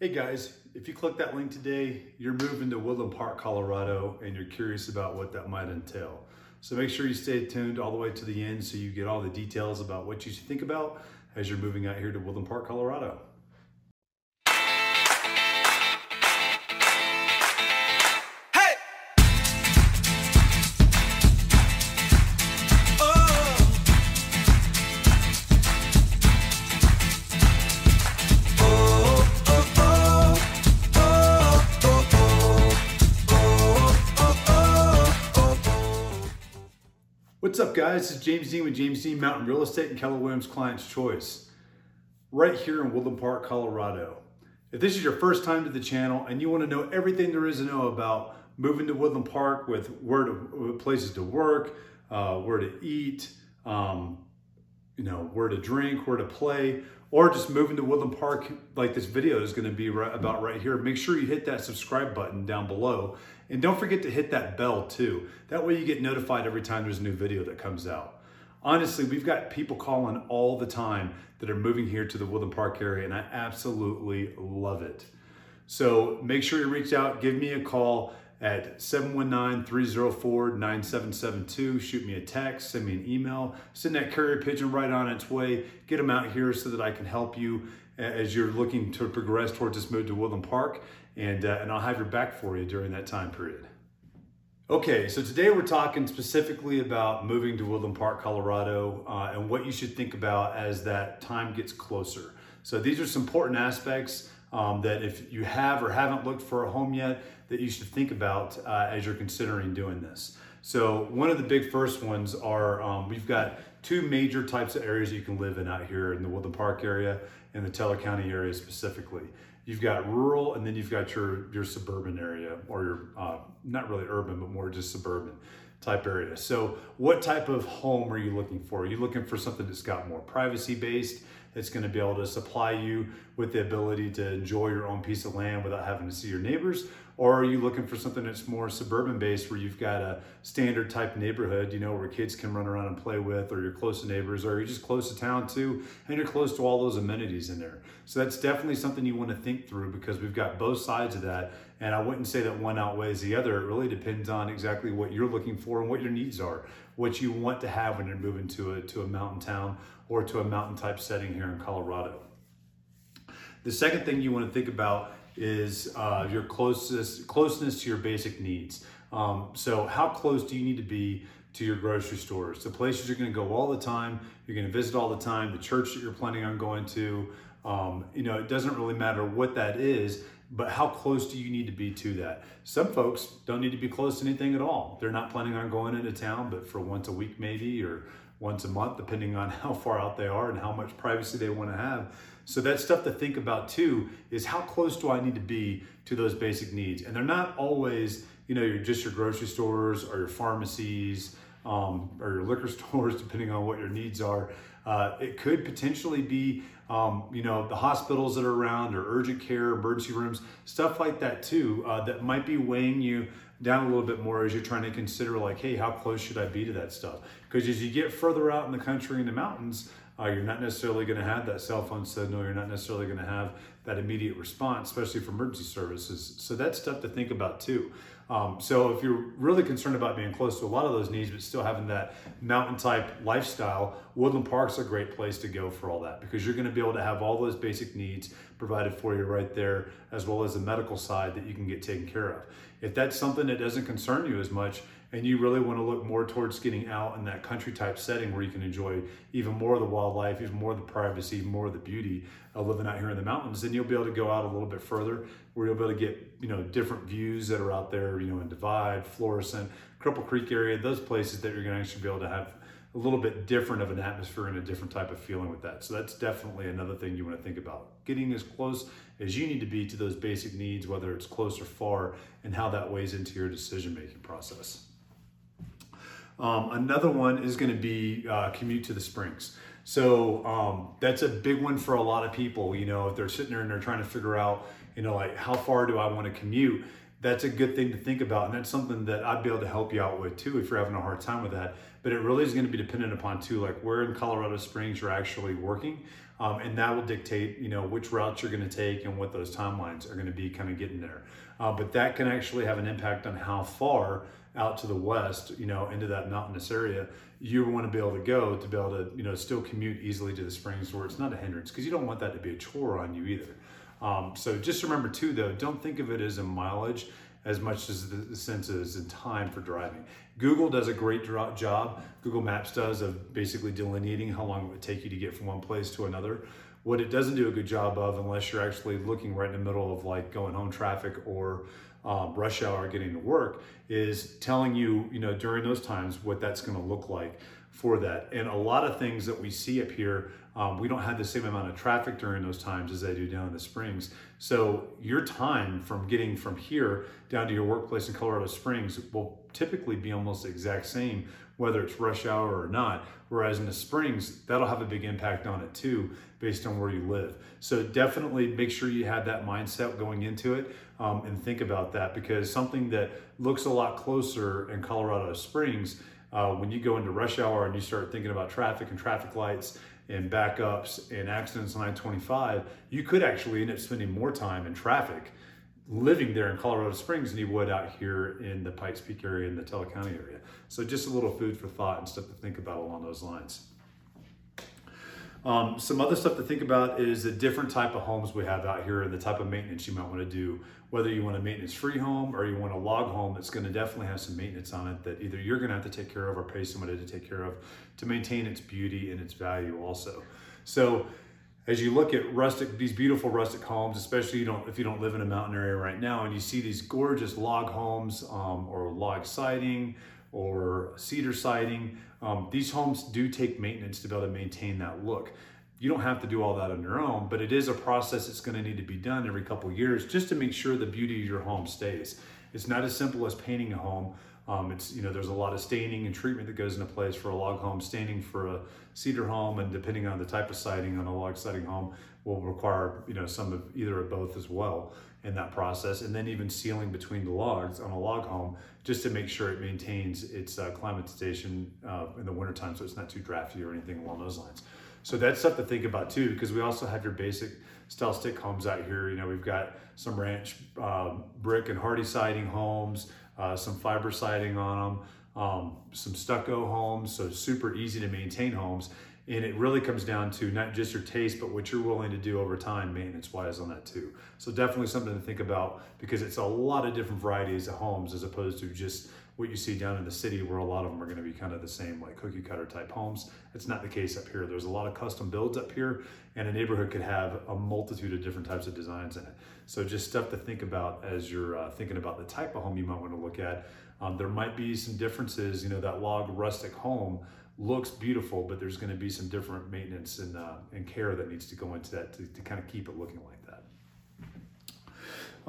Hey guys, if you click that link today, you're moving to Woodland Park, Colorado, and you're curious about what that might entail. So make sure you stay tuned all the way to the end so you get all the details about what you should think about as you're moving out here to Woodland Park, Colorado. What's up, guys? Is James Dean with James Dean Mountain Real Estate and Keller Williams Client's Choice, right here in Woodland Park, Colorado. If this is your first time to the channel and you want to know everything there is to know about moving to Woodland Park with where to places to work, uh, where to eat, um, you know, where to drink, where to play, or just moving to Woodland Park like this video is going to be right, about right here, make sure you hit that subscribe button down below. And don't forget to hit that bell too. That way you get notified every time there's a new video that comes out. Honestly, we've got people calling all the time that are moving here to the Woodland Park area, and I absolutely love it. So make sure you reach out, give me a call at 719-304-9772. Shoot me a text, send me an email, send that carrier pigeon right on its way. Get them out here so that I can help you as you're looking to progress towards this move to Woodland Park, and, uh, and I'll have your back for you during that time period. Okay, so today we're talking specifically about moving to Woodland Park, Colorado, uh, and what you should think about as that time gets closer. So these are some important aspects um, that if you have or haven't looked for a home yet, that you should think about uh, as you're considering doing this. So one of the big first ones are um, we've got two major types of areas you can live in out here in the Woodland Park area and the Teller County area specifically. You've got rural and then you've got your, your suburban area or your, uh, not really urban, but more just suburban type area. So what type of home are you looking for? Are you looking for something that's got more privacy based? That's going to be able to supply you with the ability to enjoy your own piece of land without having to see your neighbors? Or are you looking for something that's more suburban based where you've got a standard type neighborhood, you know, where kids can run around and play with, or you're close to neighbors, or you're just close to town too, and you're close to all those amenities in there. So that's definitely something you want to think through because we've got both sides of that. And I wouldn't say that one outweighs the other. It really depends on exactly what you're looking for and what your needs are, what you want to have when you're moving to a, to a mountain town or to a mountain type setting here in Colorado. The second thing you want to think about is uh, your closest closeness to your basic needs. Um, so how close do you need to be to your grocery stores, the places you're going to go all the time, you're going to visit all the time, the church that you're planning on going to. Um, you know, it doesn't really matter what that is, but how close do you need to be to that? Some folks don't need to be close to anything at all. They're not planning on going into town, but for once a week maybe, or once a month, depending on how far out they are and how much privacy they want to have. So that's stuff to think about too, is how close do I need to be to those basic needs? And they're not always, you know, just your grocery stores or your pharmacies um, or your liquor stores, depending on what your needs are. Uh, it could potentially be, um, you know, the hospitals that are around or urgent care, emergency rooms, stuff like that too, uh, that might be weighing you down a little bit more as you're trying to consider like, hey, how close should I be to that stuff? Because as you get further out in the country in the mountains, uh, you're not necessarily going to have that cell phone signal. You're not necessarily going to have that immediate response, especially for emergency services. So that's stuff to think about too. Um, so if you're really concerned about being close to a lot of those needs, but still having that mountain type lifestyle, Woodland Park's a great place to go for all that because you're going to be able to have all those basic needs provided for you right there, as well as the medical side that you can get taken care of. If that's something that doesn't concern you as much, and you really want to look more towards getting out in that country type setting where you can enjoy even more of the wildlife, even more of the privacy, more of the beauty of living out here in the mountains, then you'll be able to go out a little bit further where you'll be able to get, you know, different views that are out there, you know, in Divide, Florissant, Cripple Creek area, those places that you're going to actually be able to have a little bit different of an atmosphere and a different type of feeling with that. So that's definitely another thing you want to think about. Getting as close as you need to be to those basic needs, whether it's close or far, and how that weighs into your decision making process. Um, another one is going to be uh, commute to the Springs. So um, that's a big one for a lot of people. You know, if they're sitting there and they're trying to figure out, you know, like how far do I want to commute? That's a good thing to think about, and that's something that I'd be able to help you out with too if you're having a hard time with that. But it really is going to be dependent upon too, like where in Colorado Springs you're actually working. Um, and that will dictate, you know, which routes you're going to take and what those timelines are going to be kind of getting there. Uh, but that can actually have an impact on how far out to the west, you know, into that mountainous area, you want to be able to go to be able to, you know, still commute easily to the springs where it's not a hindrance because you don't want that to be a chore on you either. Um, so just remember too, though, don't think of it as a mileage as much as the sense is in time for driving. Google does a great job. Google Maps does of basically delineating how long it would take you to get from one place to another. What it doesn't do a good job of, unless you're actually looking right in the middle of like going home traffic or um, rush hour getting to work, is telling you, you know, during those times what that's going to look like for that. And a lot of things that we see up here, um, we don't have the same amount of traffic during those times as they do down in the Springs. So your time from getting from here down to your workplace in Colorado Springs will typically be almost the exact same, whether it's rush hour or not. Whereas in the Springs, that'll have a big impact on it too, based on where you live. So definitely make sure you have that mindset going into it um, and think about that because something that looks a lot closer in Colorado Springs uh, when you go into rush hour and you start thinking about traffic and traffic lights and backups and accidents on I-25, you could actually end up spending more time in traffic living there in Colorado Springs than you would out here in the Pikes Peak area and the Teller County area. So just a little food for thought and stuff to think about along those lines. Um, some other stuff to think about is the different type of homes we have out here and the type of maintenance you might want to do. Whether you want a maintenance free home or you want a log home that's going to definitely have some maintenance on it that either you're going to have to take care of or pay somebody to take care of to maintain its beauty and its value also. So as you look at rustic, these beautiful rustic homes, especially you don't if you don't live in a mountain area right now, and you see these gorgeous log homes um, or log siding or cedar siding. Um, these homes do take maintenance to be able to maintain that look. You don't have to do all that on your own, but it is a process that's going to need to be done every couple years just to make sure the beauty of your home stays. It's not as simple as painting a home. Um, it's you know there's a lot of staining and treatment that goes into place for a log home. Staining for a cedar home, and depending on the type of siding on a log siding home, will require you know some of either or both as well in that process, and then even sealing between the logs on a log home just to make sure it maintains its uh, climatization uh, in the wintertime so it's not too drafty or anything along those lines. So that's stuff to think about too, because we also have your basic style stick homes out here. You know, we've got some ranch uh, brick and Hardie siding homes, uh, some fiber siding on them, um, some stucco homes, so super easy to maintain homes. And it really comes down to not just your taste, but what you're willing to do over time, maintenance wise, on that too. So, definitely something to think about because it's a lot of different varieties of homes as opposed to just what you see down in the city where a lot of them are going to be kind of the same, like cookie cutter type homes. It's not the case up here. There's a lot of custom builds up here, and a neighborhood could have a multitude of different types of designs in it. So, just stuff to think about as you're uh, thinking about the type of home you might want to look at. Um, there might be some differences, you know, that log rustic home looks beautiful, but there's going to be some different maintenance and, uh, and care that needs to go into that to, to kind of keep it looking like that.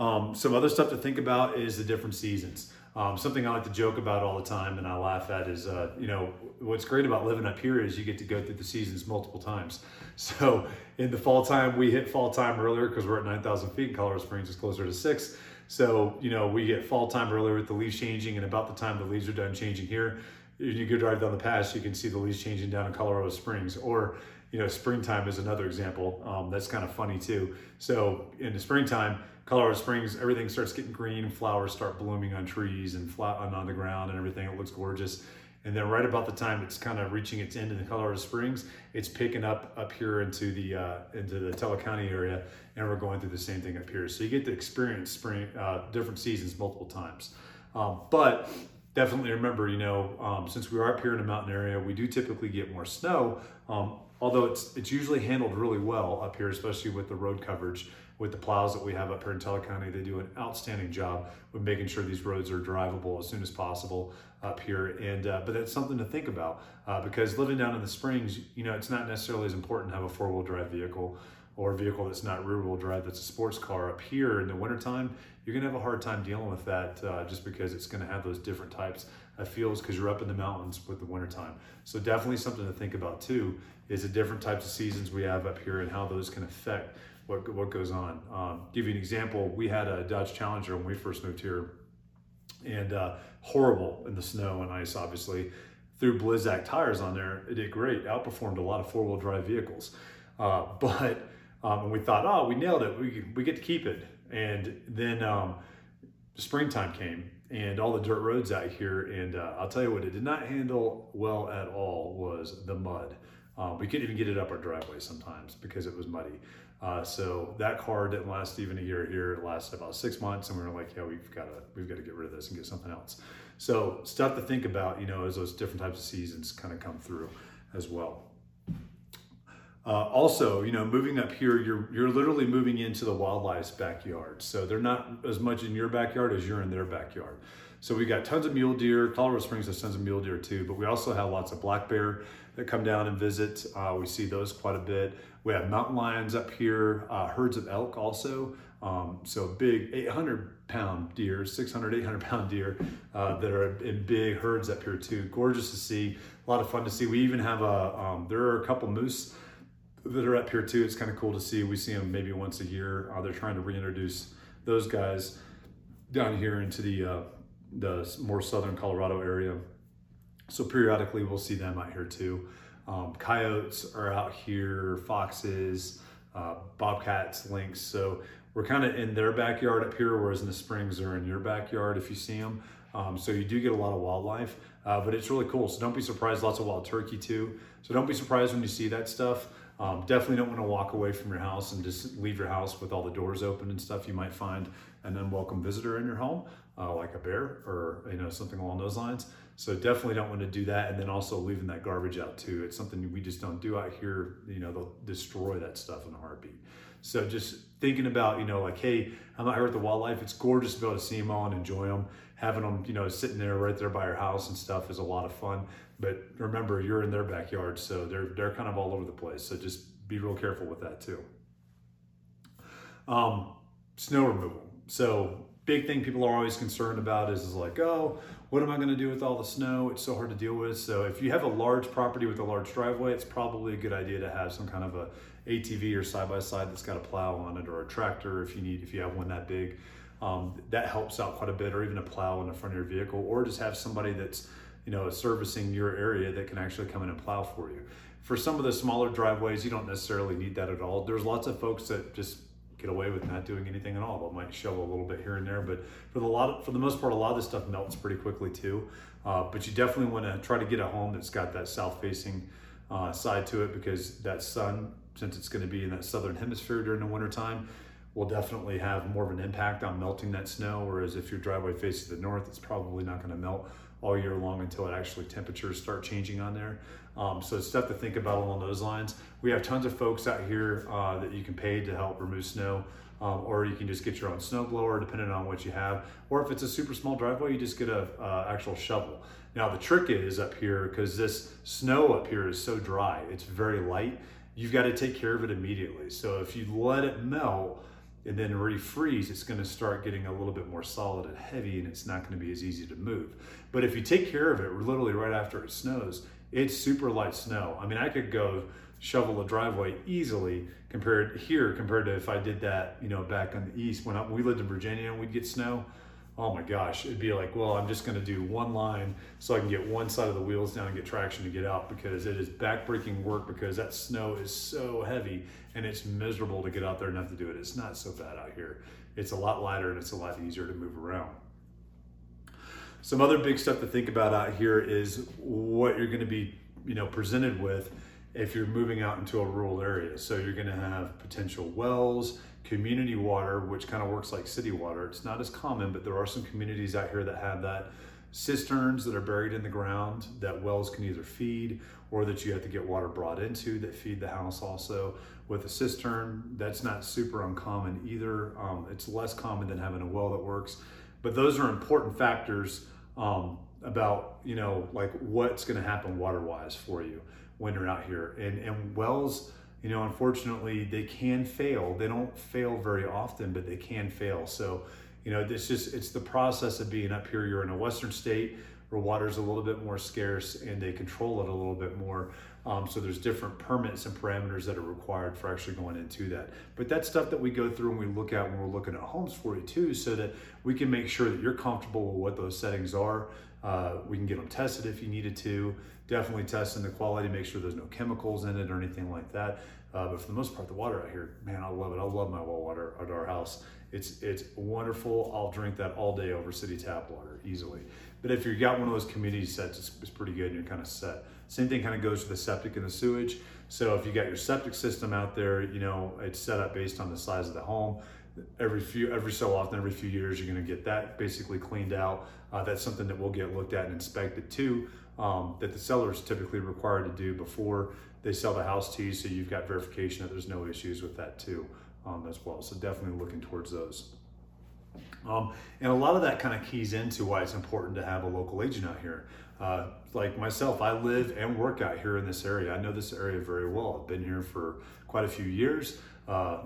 Um, some other stuff to think about is the different seasons. Um, something I like to joke about all the time and I laugh at is, uh, you know, what's great about living up here is you get to go through the seasons multiple times. So in the fall time, we hit fall time earlier because we're at 9,000 feet. Colorado Springs is closer to six. So, you know, we get fall time earlier with the leaves changing and about the time the leaves are done changing here, you go drive down the pass, you can see the leaves changing down in Colorado Springs. Or, you know, springtime is another example. Um, that's kind of funny too. So in the springtime, Colorado Springs, everything starts getting green, flowers start blooming on trees and flat on the ground and everything. It looks gorgeous. And then right about the time it's kind of reaching its end in the Colorado Springs, it's picking up up here into the uh, into the Teller County area, and we're going through the same thing up here. So you get to experience spring, uh, different seasons multiple times. Um, but definitely remember, you know, um, since we are up here in a mountain area, we do typically get more snow. Um, although it's it's usually handled really well up here, especially with the road coverage with the plows that we have up here in Teller County. They do an outstanding job with making sure these roads are drivable as soon as possible up here. And uh, but that's something to think about uh, because living down in the Springs, you know, it's not necessarily as important to have a four wheel drive vehicle or a vehicle that's not rear wheel drive that's a sports car up here in the wintertime, you're gonna have a hard time dealing with that uh, just because it's gonna have those different types of feels because you're up in the mountains with the wintertime. So definitely something to think about too is the different types of seasons we have up here and how those can affect what, what goes on. Um, give you an example, we had a Dodge Challenger when we first moved here and uh, horrible in the snow and ice, obviously. Threw Blizzak tires on there, it did great, outperformed a lot of four wheel drive vehicles. Uh, but um, and we thought, oh, we nailed it. We we get to keep it. And then um, springtime came, and all the dirt roads out here. And uh, I'll tell you what, it did not handle well at all was the mud. Um, we couldn't even get it up our driveway sometimes because it was muddy. Uh, so that car didn't last even a year here. It lasted about six months, and we were like, "Yeah, we've got to we've got to get rid of this and get something else." So stuff to think about, you know, as those different types of seasons kind of come through as well. Uh, also, you know, moving up here, you're you're literally moving into the wildlife's backyard. So they're not as much in your backyard as you're in their backyard. So we got tons of mule deer. Colorado Springs has tons of mule deer too, but we also have lots of black bear that come down and visit. Uh, we see those quite a bit. We have mountain lions up here, uh, herds of elk also. Um, so big 800 pound deer, 600, 800 pound deer uh, that are in big herds up here too. Gorgeous to see, a lot of fun to see. We even have a, um, there are a couple moose that are up here too. It's kind of cool to see. We see them maybe once a year. Uh, they're trying to reintroduce those guys down here into the uh, the more southern Colorado area. So periodically we'll see them out here too. Um, coyotes are out here, foxes, uh, bobcats, lynx. So we're kind of in their backyard up here, whereas in the springs are in your backyard if you see them. Um, so you do get a lot of wildlife, uh, but it's really cool. So don't be surprised. Lots of wild turkey too. So don't be surprised when you see that stuff. Um, definitely don't want to walk away from your house and just leave your house with all the doors open and stuff. You might find an unwelcome visitor in your home, uh, like a bear or you know something along those lines. So definitely don't want to do that. And then also leaving that garbage out too. It's something we just don't do out here. You know, they'll destroy that stuff in a heartbeat. So just thinking about, you know, like, hey, I'm out here with the wildlife. It's gorgeous to be able to see them all and enjoy them. Having them, you know, sitting there right there by your house and stuff is a lot of fun. But remember, you're in their backyard, so they're they're kind of all over the place. So just be real careful with that too. Um, snow removal. So big thing people are always concerned about is, is like, oh, what am I going to do with all the snow? It's so hard to deal with. So if you have a large property with a large driveway, it's probably a good idea to have some kind of a ATV or side by side that's got a plow on it, or a tractor if you need if you have one that big. Um, that helps out quite a bit, or even a plow in the front of your vehicle, or just have somebody that's you know servicing your area that can actually come in and plow for you. For some of the smaller driveways, you don't necessarily need that at all. There's lots of folks that just get away with not doing anything at all. They might shovel a little bit here and there, but for the lot, of, for the most part, a lot of this stuff melts pretty quickly too. Uh, but you definitely want to try to get a home that's got that south-facing uh, side to it because that sun, since it's going to be in that southern hemisphere during the wintertime, will definitely have more of an impact on melting that snow. Whereas if your driveway faces the north, it's probably not going to melt all year long until it actually temperatures start changing on there. Um, so stuff to think about along those lines. We have tons of folks out here uh, that you can pay to help remove snow. Um, or you can just get your own snow blower depending on what you have. Or if it's a super small driveway, you just get a uh, actual shovel. Now the trick is up here because this snow up here is so dry, it's very light. You've got to take care of it immediately. So if you let it melt, and then refreeze, it's going to start getting a little bit more solid and heavy, and it's not going to be as easy to move. But if you take care of it literally right after it snows, it's super light snow. I mean, I could go shovel a driveway easily compared here compared to if I did that, you know, back on the east when I, we lived in Virginia and we'd get snow oh my gosh, it'd be like, well, I'm just going to do one line so I can get one side of the wheels down and get traction to get out because it is backbreaking work because that snow is so heavy and it's miserable to get out there and have to do it. It's not so bad out here. It's a lot lighter and it's a lot easier to move around. Some other big stuff to think about out here is what you're going to be, you know, presented with if you're moving out into a rural area. So you're going to have potential wells, community water, which kind of works like city water. It's not as common, but there are some communities out here that have that. Cisterns that are buried in the ground that wells can either feed or that you have to get water brought into that feed the house also. With a cistern, that's not super uncommon either. Um, it's less common than having a well that works. But those are important factors um, about, you know, like what's going to happen water wise for you when you're out here. And, and wells, you know, unfortunately, they can fail. They don't fail very often, but they can fail. So, you know, this just it's the process of being up here. You're in a western state where water's a little bit more scarce and they control it a little bit more. Um, so there's different permits and parameters that are required for actually going into that. But that's stuff that we go through and we look at when we're looking at homes for you too, so that we can make sure that you're comfortable with what those settings are. Uh, we can get them tested if you needed to. Definitely testing the quality, make sure there's no chemicals in it or anything like that. Uh, but for the most part, the water out here, man, I love it. I love my well water at our house. It's it's wonderful. I'll drink that all day over city tap water easily. But if you've got one of those community sets, it's, it's pretty good and you're kind of set. Same thing kind of goes for the septic and the sewage. So if you got your septic system out there, you know, it's set up based on the size of the home. Every few, every so often, every few years, you're going to get that basically cleaned out. Uh, that's something that we'll get looked at and inspected too. Um, that the seller is typically required to do before they sell the house to you. So you've got verification that there's no issues with that too, um, as well. So definitely looking towards those. Um, and a lot of that kind of keys into why it's important to have a local agent out here. Uh, like myself, I live and work out here in this area. I know this area very well. I've been here for quite a few years. Uh,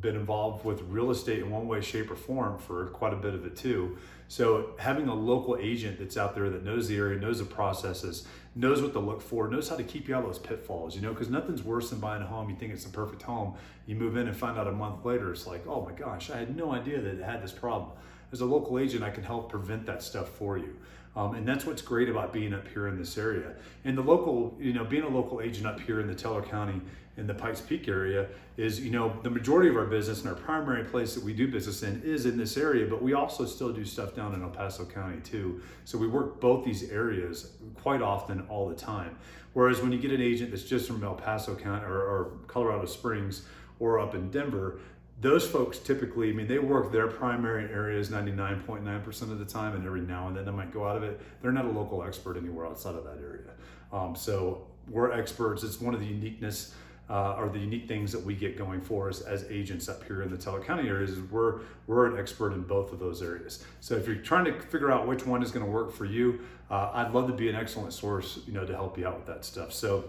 been involved with real estate in one way, shape, or form for quite a bit of it too. So having a local agent that's out there that knows the area, knows the processes, knows what to look for, knows how to keep you out of those pitfalls, you know, because nothing's worse than buying a home. You think it's the perfect home. You move in and find out a month later, it's like, oh my gosh, I had no idea that it had this problem. As a local agent, I can help prevent that stuff for you. Um, and that's what's great about being up here in this area. And the local, you know, being a local agent up here in the Teller County in the Pikes Peak area is, you know, the majority of our business and our primary place that we do business in is in this area, but we also still do stuff down in El Paso County too. So we work both these areas quite often all the time. Whereas when you get an agent that's just from El Paso County or, or Colorado Springs or up in Denver, those folks typically, I mean, they work their primary areas 99.9% of the time, and every now and then they might go out of it. They're not a local expert anywhere outside of that area. Um, so we're experts. It's one of the uniqueness uh, or the unique things that we get going for us as agents up here in the Teller County areas is we're we're an expert in both of those areas. So if you're trying to figure out which one is going to work for you, uh, I'd love to be an excellent source, you know, to help you out with that stuff. So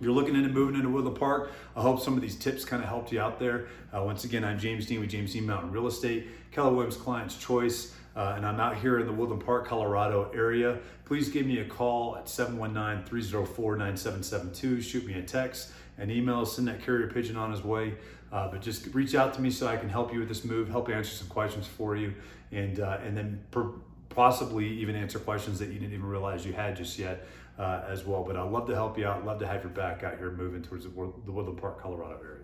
if you're looking into moving into Woodland Park, I hope some of these tips kind of helped you out there. Uh, once again, I'm James Dean with James Dean Mountain Real Estate, Keller Williams Client's Choice, uh, and I'm out here in the Woodland Park, Colorado area. Please give me a call at 719 304 9772. Shoot me a text, an email, send that carrier pigeon on his way. Uh, but just reach out to me so I can help you with this move, help answer some questions for you, and, uh, and then per- possibly even answer questions that you didn't even realize you had just yet uh, as well. But I'd love to help you out. Love to have your back out here moving towards the, the Woodland Park, Colorado area.